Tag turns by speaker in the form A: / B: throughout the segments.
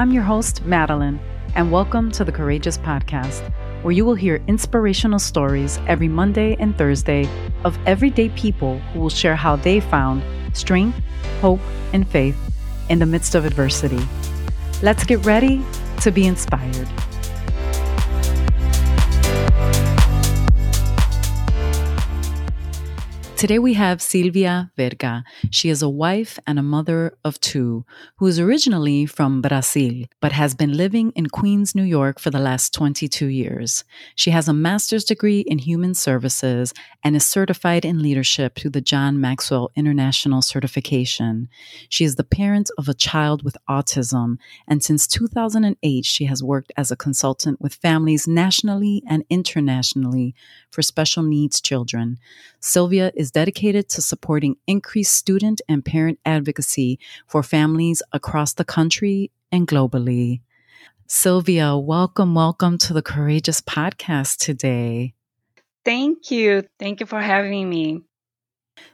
A: I'm your host, Madeline, and welcome to the Courageous Podcast, where you will hear inspirational stories every Monday and Thursday of everyday people who will share how they found strength, hope, and faith in the midst of adversity. Let's get ready to be inspired. Today we have Silvia Verga. She is a wife and a mother of two who is originally from Brazil, but has been living in Queens, New York for the last 22 years. She has a master's degree in human services and is certified in leadership through the John Maxwell International Certification. She is the parent of a child with autism, and since 2008, she has worked as a consultant with families nationally and internationally for special needs children. Silvia is dedicated to supporting increased student and parent advocacy for families across the country and globally. Silvia, welcome, welcome to the Courageous Podcast today.
B: Thank you. Thank you for having me.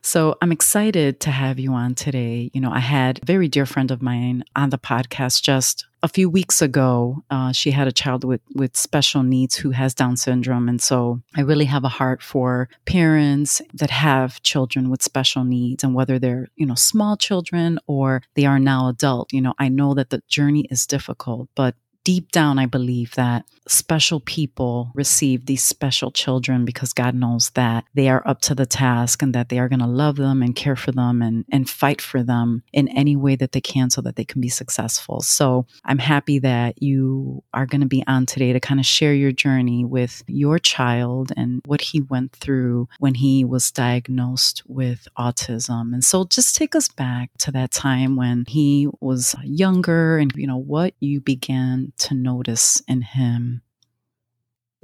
A: So I'm excited to have you on today. You know, I had a very dear friend of mine on the podcast just a few weeks ago. Uh, she had a child with with special needs who has Down syndrome, and so I really have a heart for parents that have children with special needs, and whether they're you know small children or they are now adult. You know, I know that the journey is difficult, but deep down, I believe that special people receive these special children because God knows that they are up to the task and that they are going to love them and care for them and, and fight for them in any way that they can so that they can be successful. So I'm happy that you are going to be on today to kind of share your journey with your child and what he went through when he was diagnosed with autism. And so just take us back to that time when he was younger and, you know, what you began to notice in him?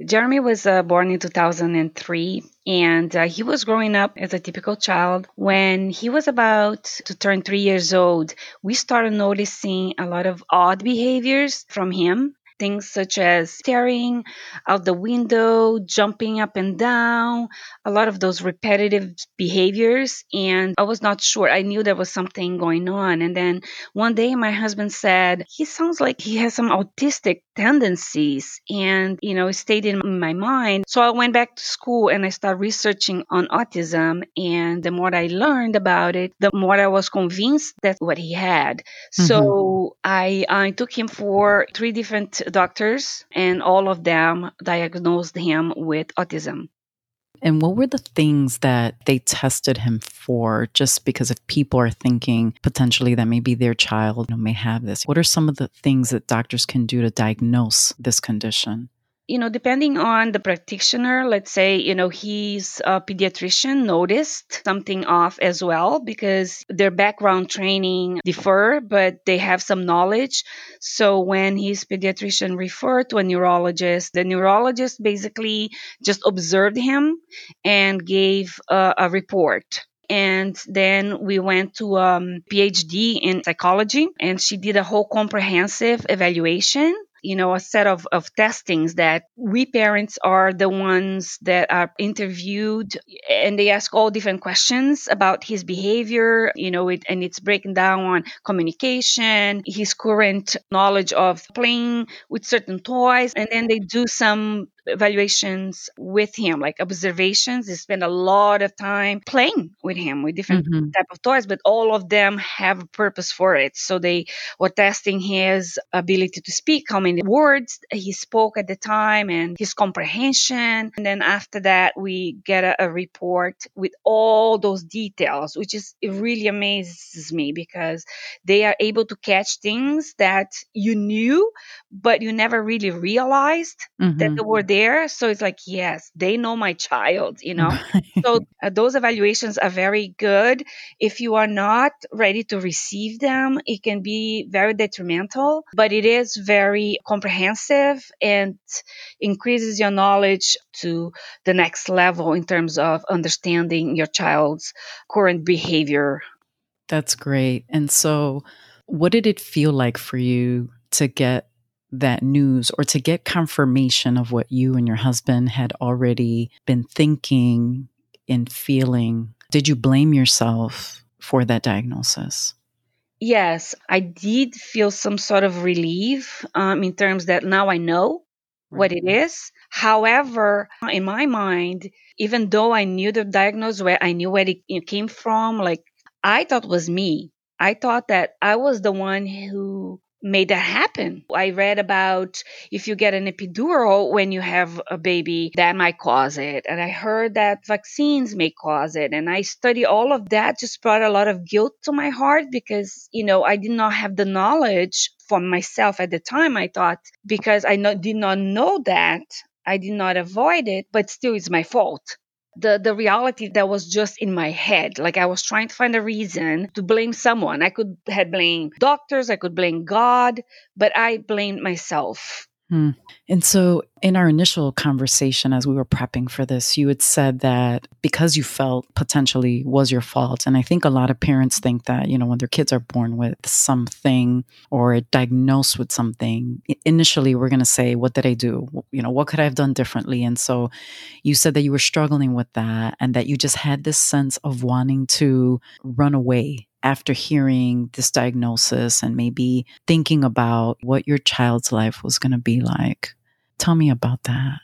B: Jeremy was uh, born in 2003 and uh, he was growing up as a typical child. When he was about to turn three years old, we started noticing a lot of odd behaviors from him things such as staring out the window, jumping up and down, a lot of those repetitive behaviors. And I was not sure. I knew there was something going on. And then one day my husband said, He sounds like he has some autistic tendencies. And, you know, it stayed in my mind. So I went back to school and I started researching on autism. And the more I learned about it, the more I was convinced that's what he had. Mm-hmm. So I, I took him for three different doctors, and all of them diagnosed him with autism.
A: And what were the things that they tested him for? Just because if people are thinking potentially that maybe their child may have this, what are some of the things that doctors can do to diagnose this condition?
B: You know, depending on the practitioner, let's say, you know, his a pediatrician noticed something off as well because their background training differ, but they have some knowledge. So when his pediatrician referred to a neurologist, the neurologist basically just observed him and gave a, a report and then we went to a um, phd in psychology and she did a whole comprehensive evaluation you know, a set of, of testings that we parents are the ones that are interviewed and they ask all different questions about his behavior, you know, it, and it's breaking down on communication, his current knowledge of playing with certain toys, and then they do some evaluations with him, like observations. They spend a lot of time playing with him with different mm-hmm. type of toys, but all of them have a purpose for it. So they were testing his ability to speak, how many words he spoke at the time, and his comprehension. And then after that, we get a, a report with all those details, which is it really amazes me because they are able to catch things that you knew, but you never really realized mm-hmm. that they were there. So it's like, yes, they know my child, you know? so uh, those evaluations are very good. If you are not ready to receive them, it can be very detrimental, but it is very comprehensive and increases your knowledge to the next level in terms of understanding your child's current behavior.
A: That's great. And so, what did it feel like for you to get that news or to get confirmation of what you and your husband had already been thinking and feeling, did you blame yourself for that diagnosis?
B: yes, I did feel some sort of relief um, in terms that now I know what it is. However, in my mind, even though I knew the diagnosis, where I knew where it came from, like I thought was me. I thought that I was the one who made that happen. I read about if you get an epidural when you have a baby, that might cause it. And I heard that vaccines may cause it. And I study all of that, just brought a lot of guilt to my heart because, you know, I did not have the knowledge for myself at the time. I thought because I no, did not know that, I did not avoid it, but still it's my fault the the reality that was just in my head. Like i was trying to find a reason to blame someone. I could have blamed doctors i could blame god but i blamed myself
A: Hmm. And so, in our initial conversation, as we were prepping for this, you had said that because you felt potentially was your fault. And I think a lot of parents think that, you know, when their kids are born with something or diagnosed with something, initially we're going to say, What did I do? You know, what could I have done differently? And so, you said that you were struggling with that and that you just had this sense of wanting to run away after hearing this diagnosis and maybe thinking about what your child's life was going to be like. Tell me about that.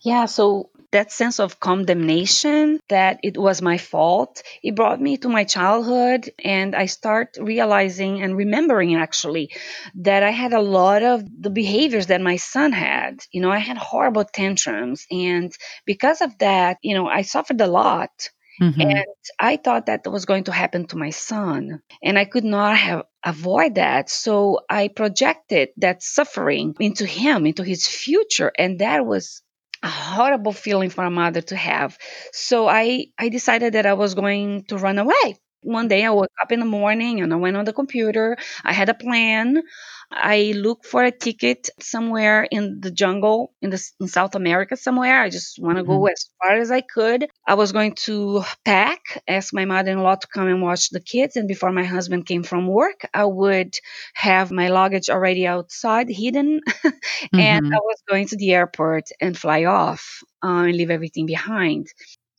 B: Yeah, so that sense of condemnation that it was my fault, it brought me to my childhood and I start realizing and remembering actually that I had a lot of the behaviors that my son had. You know, I had horrible tantrums and because of that, you know, I suffered a lot Mm-hmm. And I thought that was going to happen to my son. And I could not have avoid that. So I projected that suffering into him, into his future. And that was a horrible feeling for a mother to have. So I, I decided that I was going to run away. One day I woke up in the morning and I went on the computer. I had a plan. I look for a ticket somewhere in the jungle in the in South America somewhere. I just want to mm-hmm. go as far as I could. I was going to pack, ask my mother-in-law to come and watch the kids, and before my husband came from work, I would have my luggage already outside, hidden, mm-hmm. and I was going to the airport and fly off uh, and leave everything behind.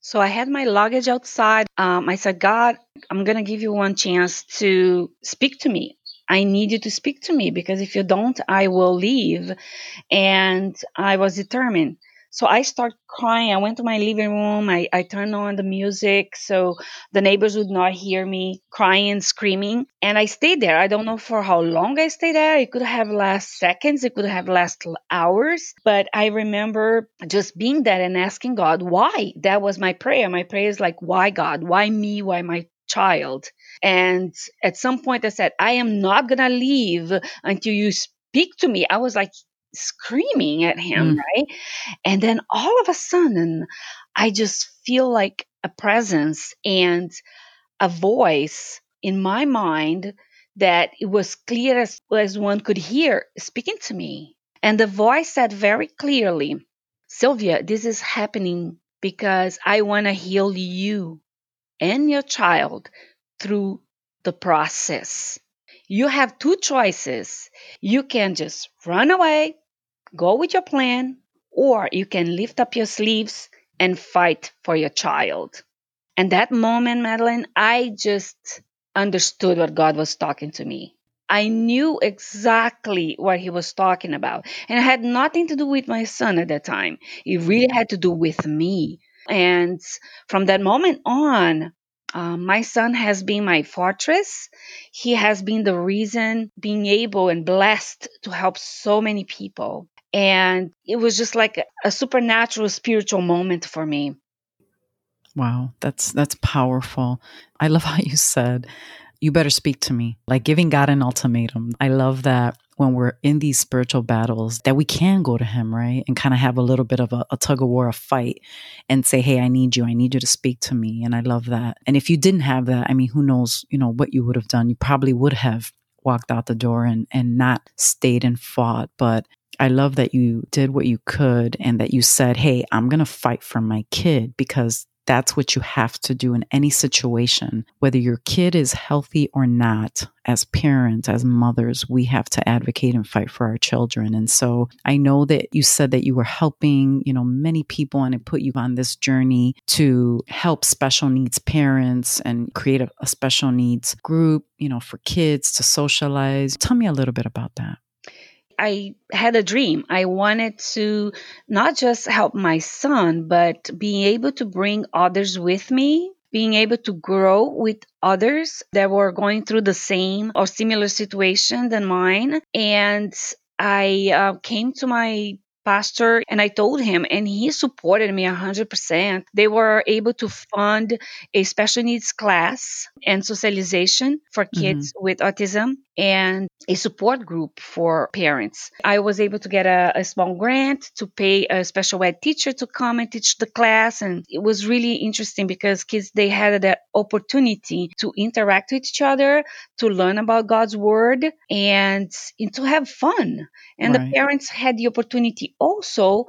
B: So I had my luggage outside. Um, I said, God, I'm going to give you one chance to speak to me. I need you to speak to me because if you don't, I will leave. And I was determined. So I start crying. I went to my living room. I, I turned on the music so the neighbors would not hear me crying and screaming. And I stayed there. I don't know for how long I stayed there. It could have last seconds. It could have last hours. But I remember just being there and asking God, why? That was my prayer. My prayer is like, why God? Why me? Why my child? And at some point I said, I am not going to leave until you speak to me. I was like screaming at him, mm. right? And then all of a sudden, I just feel like a presence and a voice in my mind that it was clear as, as one could hear speaking to me. And the voice said very clearly, Silvia, this is happening because I want to heal you and your child through the process. You have two choices. You can just run away, go with your plan, or you can lift up your sleeves and fight for your child. And that moment, Madeline, I just understood what God was talking to me. I knew exactly what he was talking about. And it had nothing to do with my son at that time. It really had to do with me. And from that moment on, uh, my son has been my fortress. He has been the reason being able and blessed to help so many people. And it was just like a supernatural spiritual moment for me.
A: Wow, that's that's powerful. I love how you said, you better speak to me, like giving God an ultimatum. I love that when we're in these spiritual battles that we can go to him, right? And kind of have a little bit of a, a, tug of war, a fight, and say, Hey, I need you. I need you to speak to me. And I love that. And if you didn't have that, I mean, who knows, you know, what you would have done? You probably would have walked out the door and, and not stayed and fought. But I love that you did what you could and that you said, Hey, I'm going to fight for my kid because that's what you have to do in any situation, whether your kid is healthy or not. As parents, as mothers, we have to advocate and fight for our children. And so I know that you said that you were helping, you know, many people and it put you on this journey to help special needs parents and create a, a special needs group, you know, for kids to socialize. Tell me a little bit about that.
B: I had a dream. I wanted to not just help my son, but being able to bring others with me, being able to grow with others that were going through the same or similar situation than mine. And I uh, came to my pastor and I told him, and he supported me 100%. They were able to fund a special needs class and socialization for kids mm-hmm. with autism and a support group for parents. I was able to get a, a, small grant to pay a special ed teacher to come and teach the class. And it was really interesting because kids, they had that opportunity to interact with each other, to learn about God's word and, and to have fun. And right. the parents had the opportunity also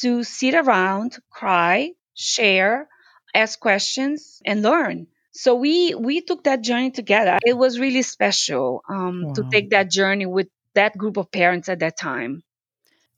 B: to sit around, cry, share, ask questions and learn so we we took that journey together. It was really special um, wow. to take that journey with that group of parents at that time.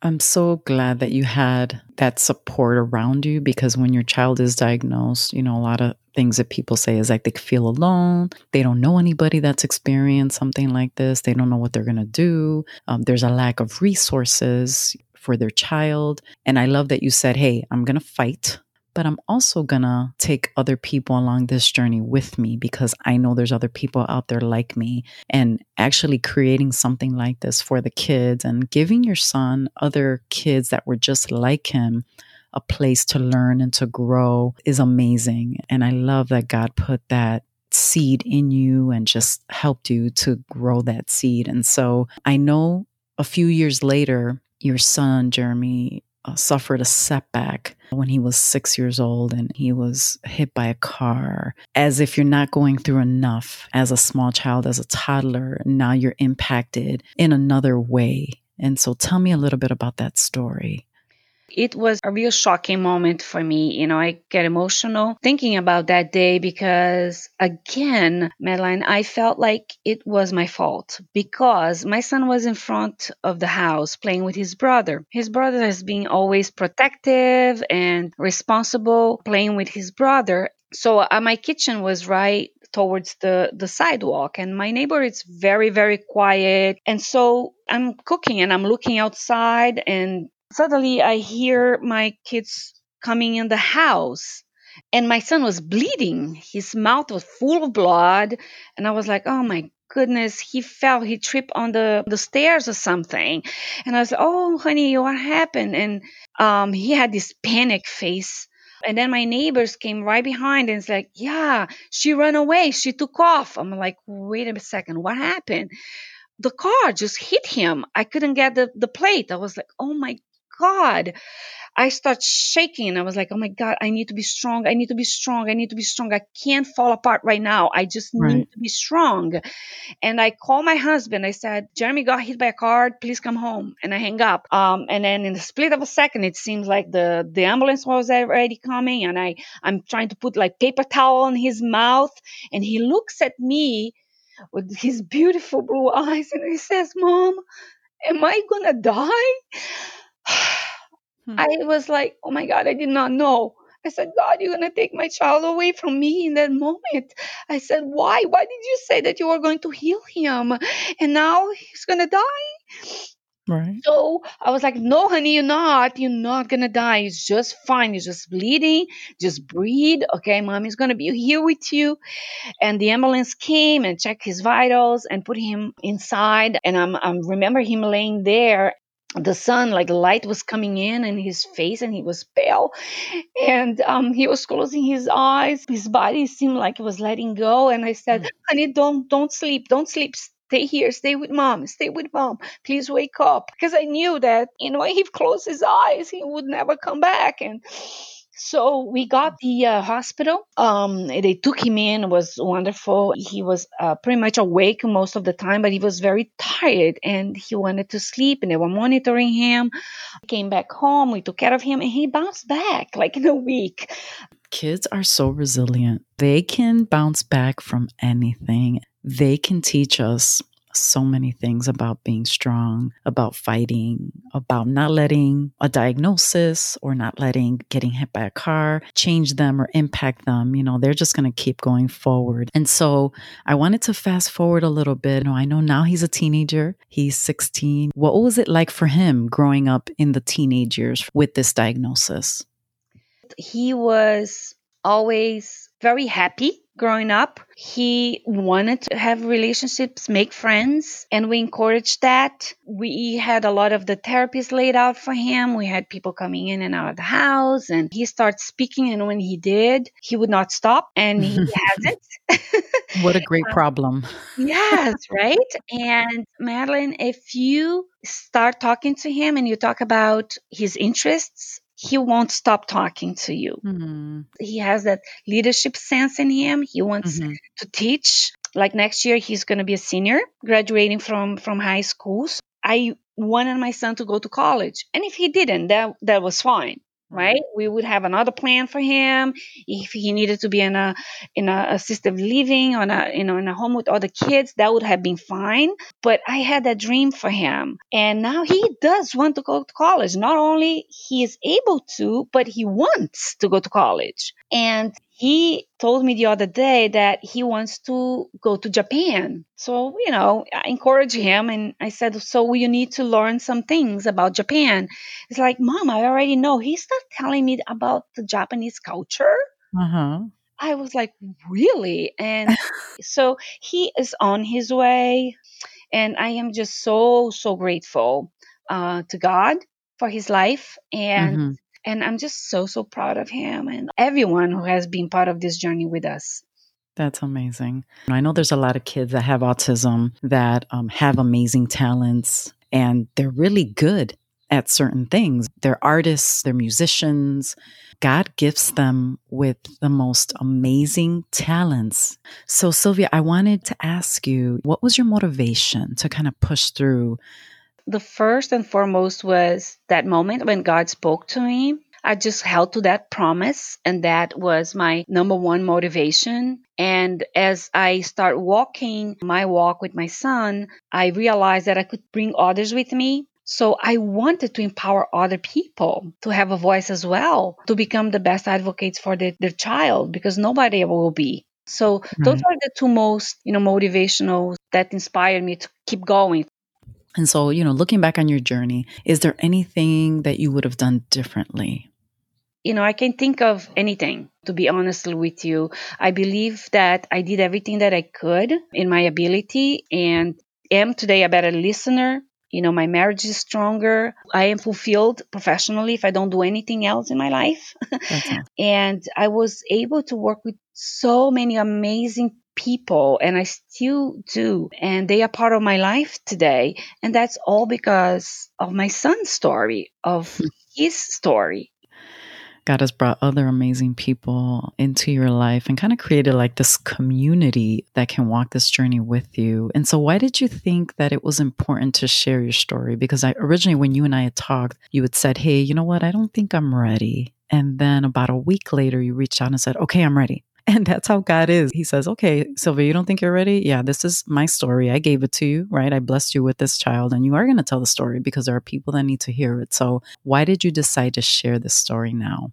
A: I'm so glad that you had that support around you because when your child is diagnosed you know a lot of things that people say is like they feel alone they don't know anybody that's experienced something like this they don't know what they're going to do um, there's a lack of resources for their child. And i love that you said hey i'm going to fight but I'm also gonna take other people along this journey with me because I know there's other people out there like me. And actually creating something like this for the kids and giving your son other kids that were just like him a place to learn and to grow is amazing. And I love that God put that seed in you and just helped you to grow that seed. And so I know a few years later, your son, Jeremy, uh, suffered a setback when he was six years old and he was hit by a car. As if you're not going through enough as a small child, as a toddler, now you're impacted in another way. And so tell me a little bit about that story.
B: It was a real shocking moment for me. You know, I get emotional thinking about that day because, again, Madeline, I felt like it was my fault because my son was in front of the house playing with his brother. His brother has been always protective and responsible playing with his brother. So uh, my kitchen was right towards the the sidewalk and my neighbor is very very quiet and so i'm cooking and i'm looking outside and Suddenly, I hear my kids coming in the house, and my son was bleeding. His mouth was full of blood, and I was like, "Oh my goodness, he fell, he tripped on the, the stairs or something. And I was like, oh, honey, what happened? And um, he had this panic face. And then my neighbors came right behind and it's like, yeah, she ran away. She took off. I'm like, wait a second, what happened? The car just hit him. I couldn't get the, the plate. I was like, oh my God. I start shaking. I was like, oh my God, I need to be strong. I need to be strong. I need to be strong. I can't fall apart right now. I just right. need to be strong. And I call my husband. I said, Jeremy got hit by a car. Please come home. And I hang up. Um, and then in the split of a second, it seems like the, the ambulance was already coming. And I, I'm trying to put like paper towel on his mouth. And he looks at me with his beautiful blue eyes and he says, Mom, am I gonna die? Hmm. I was like, oh my God, I did not know. I said, God, you're going to take my child away from me in that moment. I said, why? Why did you say that you were going to heal him? And now he's going to die?
A: Right.
B: So I was like, no, honey, you're not. You're not going to die. It's just fine. He's just bleeding. Just breathe. Okay, mommy's going to be here with you. And the ambulance came and checked his vitals and put him inside. And I'm, I remember him laying there the sun like light was coming in in his face and he was pale. And um, he was closing his eyes. His body seemed like it was letting go. And i said mm. honey don't don't sleep. Don't sleep. Stay here. Stay with mom. Stay with mom. Please wake up. Because i knew that you know if he closed his eyes he would never come back. And So we got the uh, hospital. Um, they took him in. It was wonderful. He was uh, pretty much awake most of the time, but he was very tired and he wanted to sleep. And they were monitoring him. Came back home. We took care of him, and he bounced back like in a week.
A: Kids are so resilient. They can bounce back from anything. They can teach us so many things about being strong, about fighting, about not letting a diagnosis or not letting getting hit by a car change them or impact them. You know, they're just going to keep going forward. And so I wanted to fast forward a little bit. You know, I know now he's a teenager, he's 16. What was it like for him growing up in the teenage years with this diagnosis?
B: He was always very happy growing up. He wanted to have relationships, make friends, and we encouraged that. We had a lot of the therapies laid out for him. We had people coming in and out of the house, and he started speaking. And when he did, he would not stop, and he hasn't.
A: what a great uh, problem.
B: yes, right? And Madeline, if you start talking to him and you talk about his interests, he won't stop talking to you. Mm-hmm. He has that leadership sense in him. He wants mm-hmm. to teach. Like next year, he's going to be a senior, graduating from from high schools. I wanted my son to go to college, and if he didn't, that that was fine right? Mm-hmm. We would have another plan for him if he needed to be in a in a assisted living on a you know in a home with other kids that would have been fine. But i had that dream for him. And now he does want to go to college. Not only he is able to but he wants to go to college. And he told me the other day that he wants to go to Japan. So, you know, I encouraged him and I said, So you need to learn some things about Japan. It's like, Mom, I already know. He's not telling me about the Japanese culture. Uh-huh. I was like, Really? And so he is on his way. And I am just so, so grateful uh, to God for his life. And mm-hmm and I'm just so, so proud of him and everyone who has been part of this journey with us.
A: That's amazing. I know there's a lot of kids that have autism that um, have amazing talents and they're really good at certain things. They're artists, they're musicians. God gifts them with the most amazing talents. So, Silvia, I wanted to ask you what was your motivation to kind of push through
B: the first and foremost was that moment when God spoke to me. I just held to that promise, and that was my number one motivation. And as I start walking my walk with my son, I realized that I could bring others with me. So I wanted to empower other people to have a voice as well, to become the best advocates for the, their child, because nobody will be. So right. those hmm. are the two most, you know, motivational that inspired me to keep going.
A: And so, you know, looking back on your journey, is there anything that you would have done differently?
B: You know, I can think of anything, to be honest with you. I believe that I did everything that I could in my ability and am today a better listener. You know, my marriage is stronger. I am fulfilled professionally if I don't do anything else in my life. and I was able to work with so many amazing people and I still do. And they are part of my life today. And that's all because of my son's story, of hmm. his story.
A: God has brought other amazing people into your life and kind of created like this community that can walk this journey with you. And so, why did you think that it was important to share your story? Because I originally, when you and I had talked, you had said, Hey, you know what? I don't think I'm ready. And then about a week later, you reached out and said, Okay, I'm ready. And that's how God is. He says, okay, Silvia, you don't think you're ready? Yeah, this is my story. I gave it to you, right? I blessed you with this child, and you are going to tell the story because there are people that need to hear it. So, why did you decide to share this story now?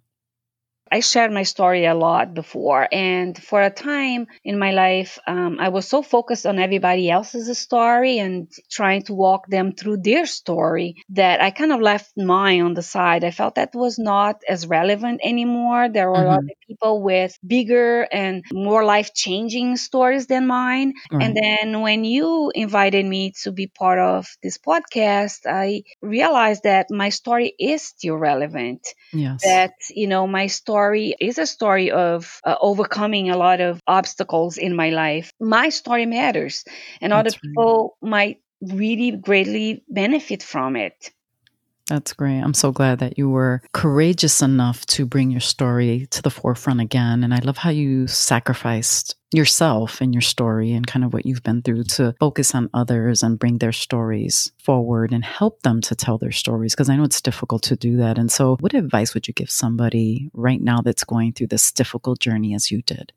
B: I shared my story a lot before, and for a time in my life, um, I was so focused on everybody else's story and trying to walk them through their story that I kind of left mine on the side. I felt that was not as relevant anymore. There were mm-hmm. other people with bigger and more life changing stories than mine. Right. And then when you invited me to be part of this podcast, I realized that my story is still relevant. Yes. That, you know, my story story is a story of uh, overcoming a lot of obstacles in my life. My story matters, and That's other people right. might really greatly benefit from it.
A: That's great. I'm so glad that you were courageous enough to bring your story to the forefront again. And I love how you sacrificed yourself and your story and kind of what you've been through to focus on others and bring their stories forward and help them to tell their stories because I know it's difficult to do that. And so, what advice would you give somebody right now that's going through this difficult journey as you did?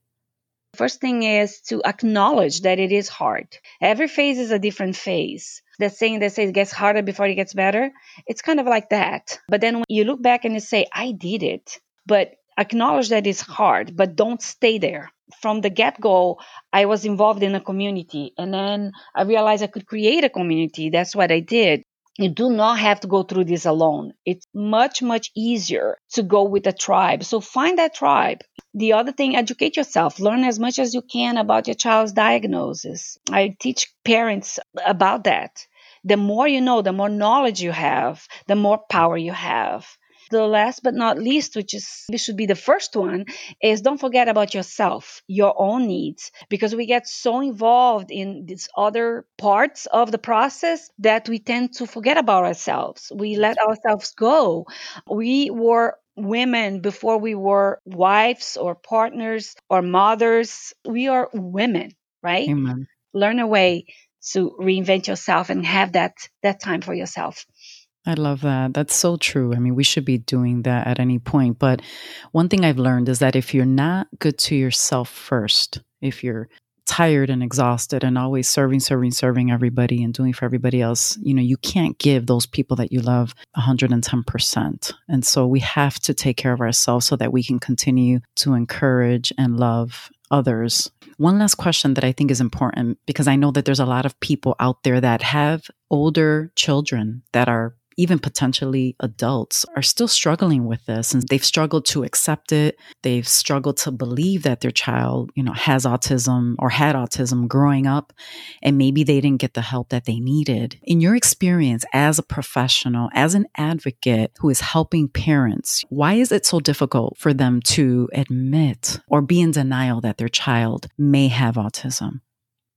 B: First thing is to acknowledge that it is hard. Every phase is a different phase. That saying that says it gets harder before it gets better, it's kind of like that. But then when you look back and you say, I did it, but acknowledge that it's hard, but don't stay there. From the get go, I was involved in a community and then I realized I could create a community. That's what I did. You do not have to go through this alone. It's much, much easier to go with a tribe. So find that tribe. The other thing, educate yourself. Learn as much as you can about your child's diagnosis. I teach parents about that. The more you know, the more knowledge you have, the more power you have. The last but not least, which is this should be the first one, is don't forget about yourself, your own needs, because we get so involved in these other parts of the process that we tend to forget about ourselves. We let ourselves go. We were women before we were wives or partners or mothers. We are women, right?
A: Amen.
B: Learn a way to reinvent yourself and have that that time for yourself.
A: I love that. That's so true. I mean, we should be doing that at any point. But one thing I've learned is that if you're not good to yourself first, if you're tired and exhausted and always serving, serving, serving everybody and doing for everybody else, you know, you can't give those people that you love 110%. And so we have to take care of ourselves so that we can continue to encourage and love others. One last question that I think is important because I know that there's a lot of people out there that have older children that are even potentially adults are still struggling with this and they've struggled to accept it. They've struggled to believe that their child, you know, has autism or had autism growing up and maybe they didn't get the help that they needed. In your experience as a professional, as an advocate who is helping parents, why is it so difficult for them to admit or be in denial that their child may have autism?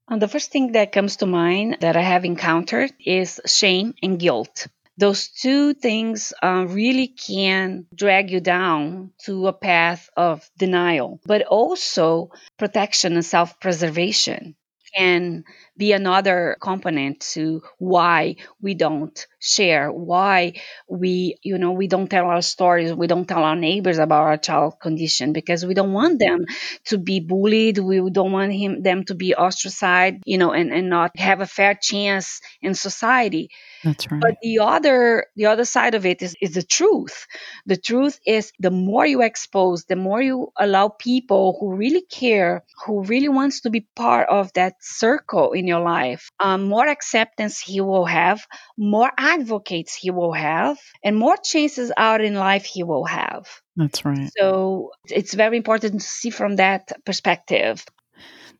B: And the first thing that comes to mind that I have encountered is shame and guilt those two things uh, really can drag you down to a path of denial, but also protection and self preservation can be another component to why we don't share why we you know we don't tell our stories we don't tell our neighbors about our child condition because we don't want them to be bullied we don't want him them to be ostracized you know and, and not have a fair chance in society
A: that's right.
B: But the other the other side of it is is the truth. The truth is the more you expose, the more you allow people who really care, who really wants to be part of that circle in your life, um, more acceptance he will have, more advocates he will have, and more chances out in life he will have.
A: That's right.
B: So it's very important to see from that perspective.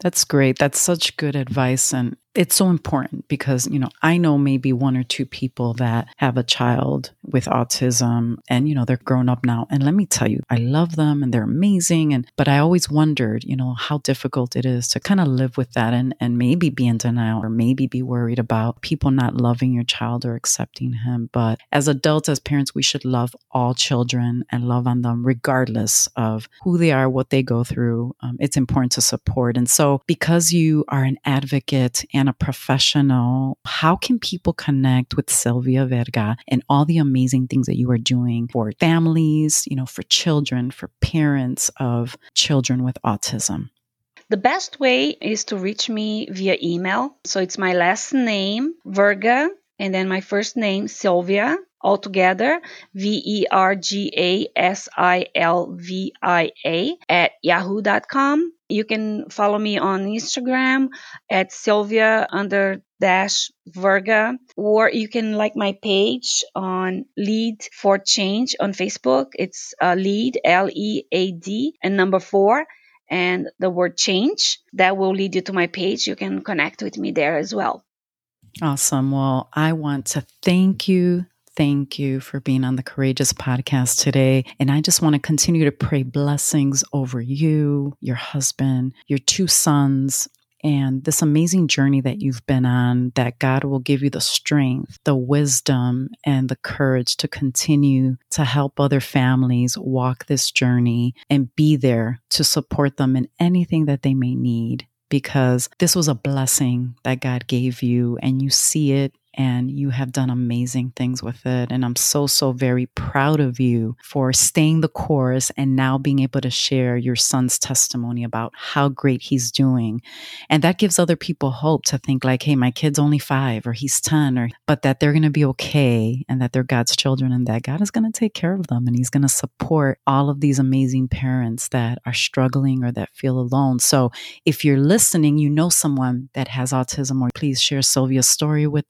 A: That's great. That's such good advice. And it's so important because, you know, I know maybe one or two people that have a child with autism and, you know, they're grown up now. And let me tell you, I love them and they're amazing. And, but I always wondered, you know, how difficult it is to kind of live with that and, and maybe be in denial or maybe be worried about people not loving your child or accepting him. But as adults, as parents, we should love all children and love on them regardless of who they are, what they go through. Um, it's important to support. And so because you are an advocate and a professional, how can people connect with Silvia Verga and all the amazing things that you are doing for families, you know, for children, for parents of children with autism?
B: The best way is to reach me via email. So it's my last name, Verga, and then my first name, Silvia, all together, V E R G A S I L V I A, at yahoo.com. You can follow me on Instagram at Silvia under dash Verga, or you can like my page on Lead for Change on Facebook. It's uh, Lead, L E A D, and number four, and the word change. That will lead you to my page. You can connect with me there as well.
A: Awesome. Well, I want to thank you thank you for being on the Courageous podcast today. And I just want to continue to pray blessings over you, your husband, your two sons, and this amazing journey that you've been on, that God will give you the strength, the wisdom, and the courage to continue to help other families walk this journey and be there to support them in anything that they may need because this was a blessing that God gave you and you see it and you have done amazing things with it. And I'm so, so very proud of you for staying the course and now being able to share your son's testimony about how great he's doing. And that gives other people hope to think, like, hey, my kid's only five or he's 10, or, but that they're going to be okay and that they're God's children and that God is going to take care of them and he's going to support all of these amazing parents that are struggling or that feel alone. So if you're listening, you know someone that has autism, or please share Silvia's story with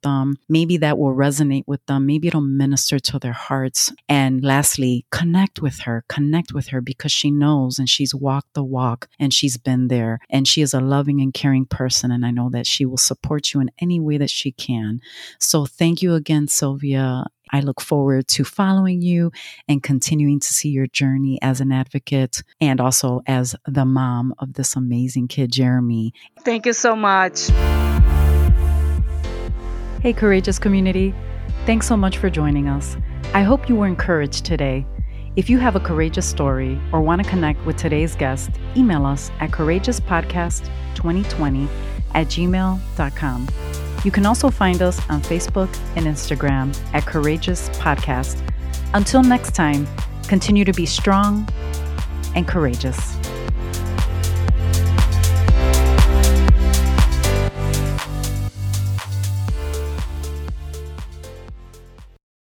A: maybe that will resonate with them. Maybe it'll minister to their hearts. And lastly, connect with her, connect with her because she knows and she's walked the walk and she's been there and she is a loving and caring person. And I know that she will support you in any way that she can. So thank you again, Silvia. I look forward to following you and continuing to see your journey as an advocate and also as the mom of this amazing kid, Jeremy.
B: Thank you so much.
A: Hey, Courageous community. Thanks so much for joining us. I hope you were encouraged today. If you have a courageous story or want to connect with today's guest, email us at courageouspodcast2020 at gmail.com. You can also find us on Facebook and Instagram at Courageous Podcast. Until next time, continue to be strong and courageous.